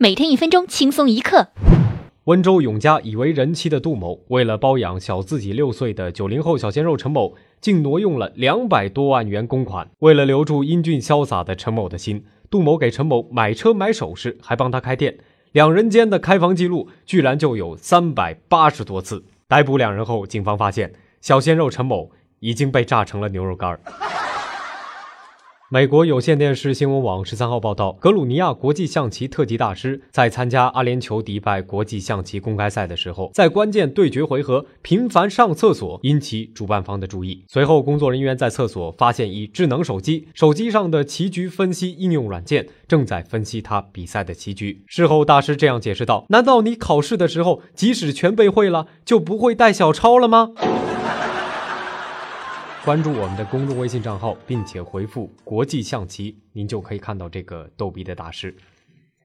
每天一分钟轻松一刻。温州永嘉已为人妻的杜某，为了包养小自己六岁的九零后小鲜肉陈某，竟挪用了两百多万元公款。为了留住英俊潇洒的陈某的心，杜某给陈某买车买首饰，还帮他开店。两人间的开房记录居然就有三百八十多次。逮捕两人后，警方发现小鲜肉陈某已经被炸成了牛肉干儿。美国有线电视新闻网十三号报道，格鲁尼亚国际象棋特级大师在参加阿联酋迪拜国际象棋公开赛的时候，在关键对决回合频繁上厕所，引起主办方的注意。随后，工作人员在厕所发现一智能手机，手机上的棋局分析应用软件正在分析他比赛的棋局。事后，大师这样解释道：“难道你考试的时候，即使全背会了，就不会带小抄了吗？”关注我们的公众微信账号，并且回复“国际象棋”，您就可以看到这个逗逼的大师。